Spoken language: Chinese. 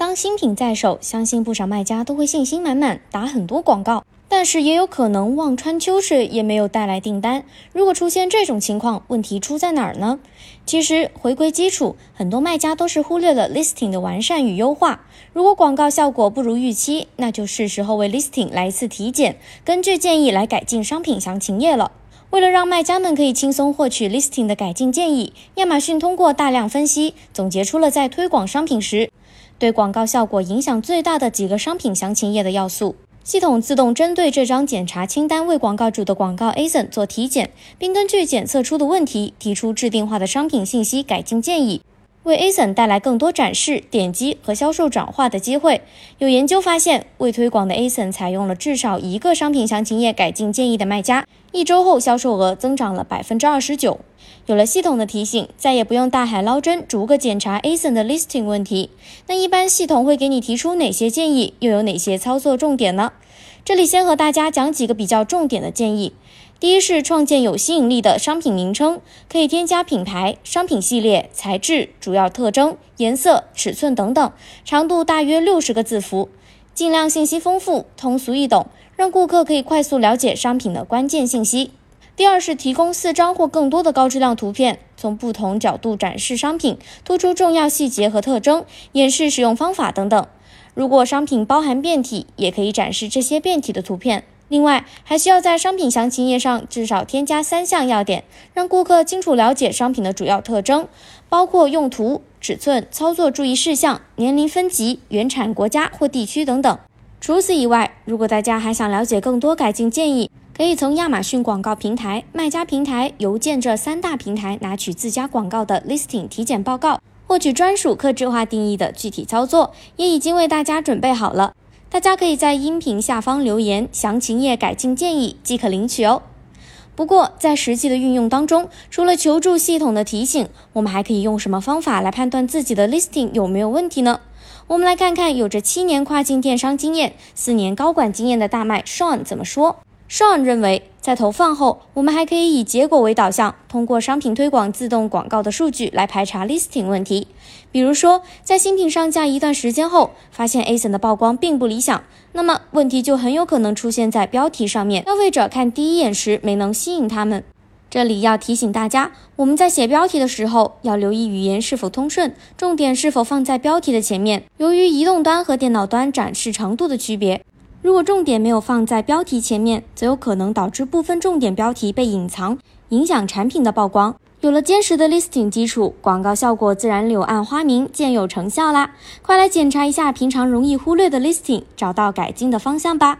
当新品在手，相信不少卖家都会信心满满，打很多广告。但是也有可能望穿秋水，也没有带来订单。如果出现这种情况，问题出在哪儿呢？其实回归基础，很多卖家都是忽略了 listing 的完善与优化。如果广告效果不如预期，那就是时候为 listing 来一次体检，根据建议来改进商品详情页了。为了让卖家们可以轻松获取 listing 的改进建议，亚马逊通过大量分析，总结出了在推广商品时。对广告效果影响最大的几个商品详情页的要素，系统自动针对这张检查清单为广告主的广告 ASIN 做体检，并根据检测出的问题提出制定化的商品信息改进建议。为 ASIN 带来更多展示、点击和销售转化的机会。有研究发现，未推广的 ASIN 采用了至少一个商品详情页改进建议的卖家，一周后销售额增长了百分之二十九。有了系统的提醒，再也不用大海捞针，逐个检查 ASIN 的 listing 问题。那一般系统会给你提出哪些建议，又有哪些操作重点呢？这里先和大家讲几个比较重点的建议。第一是创建有吸引力的商品名称，可以添加品牌、商品系列、材质、主要特征、颜色、尺寸等等，长度大约六十个字符，尽量信息丰富、通俗易懂，让顾客可以快速了解商品的关键信息。第二是提供四张或更多的高质量图片，从不同角度展示商品，突出重要细节和特征，演示使用方法等等。如果商品包含变体，也可以展示这些变体的图片。另外，还需要在商品详情页上至少添加三项要点，让顾客清楚了解商品的主要特征，包括用途、尺寸、操作注意事项、年龄分级、原产国家或地区等等。除此以外，如果大家还想了解更多改进建议，可以从亚马逊广告平台、卖家平台、邮件这三大平台拿取自家广告的 listing 体检报告，获取专属客制化定义的具体操作，也已经为大家准备好了。大家可以在音频下方留言详情页改进建议，即可领取哦。不过在实际的运用当中，除了求助系统的提醒，我们还可以用什么方法来判断自己的 listing 有没有问题呢？我们来看看有着七年跨境电商经验、四年高管经验的大麦 Sean 怎么说。Sean 认为，在投放后，我们还可以以结果为导向，通过商品推广自动广告的数据来排查 listing 问题。比如说，在新品上架一段时间后，发现 ASIN 的曝光并不理想，那么问题就很有可能出现在标题上面，消费者看第一眼时没能吸引他们。这里要提醒大家，我们在写标题的时候要留意语言是否通顺，重点是否放在标题的前面。由于移动端和电脑端展示长度的区别。如果重点没有放在标题前面，则有可能导致部分重点标题被隐藏，影响产品的曝光。有了坚实的 listing 基础，广告效果自然柳暗花明，见有成效啦！快来检查一下平常容易忽略的 listing，找到改进的方向吧。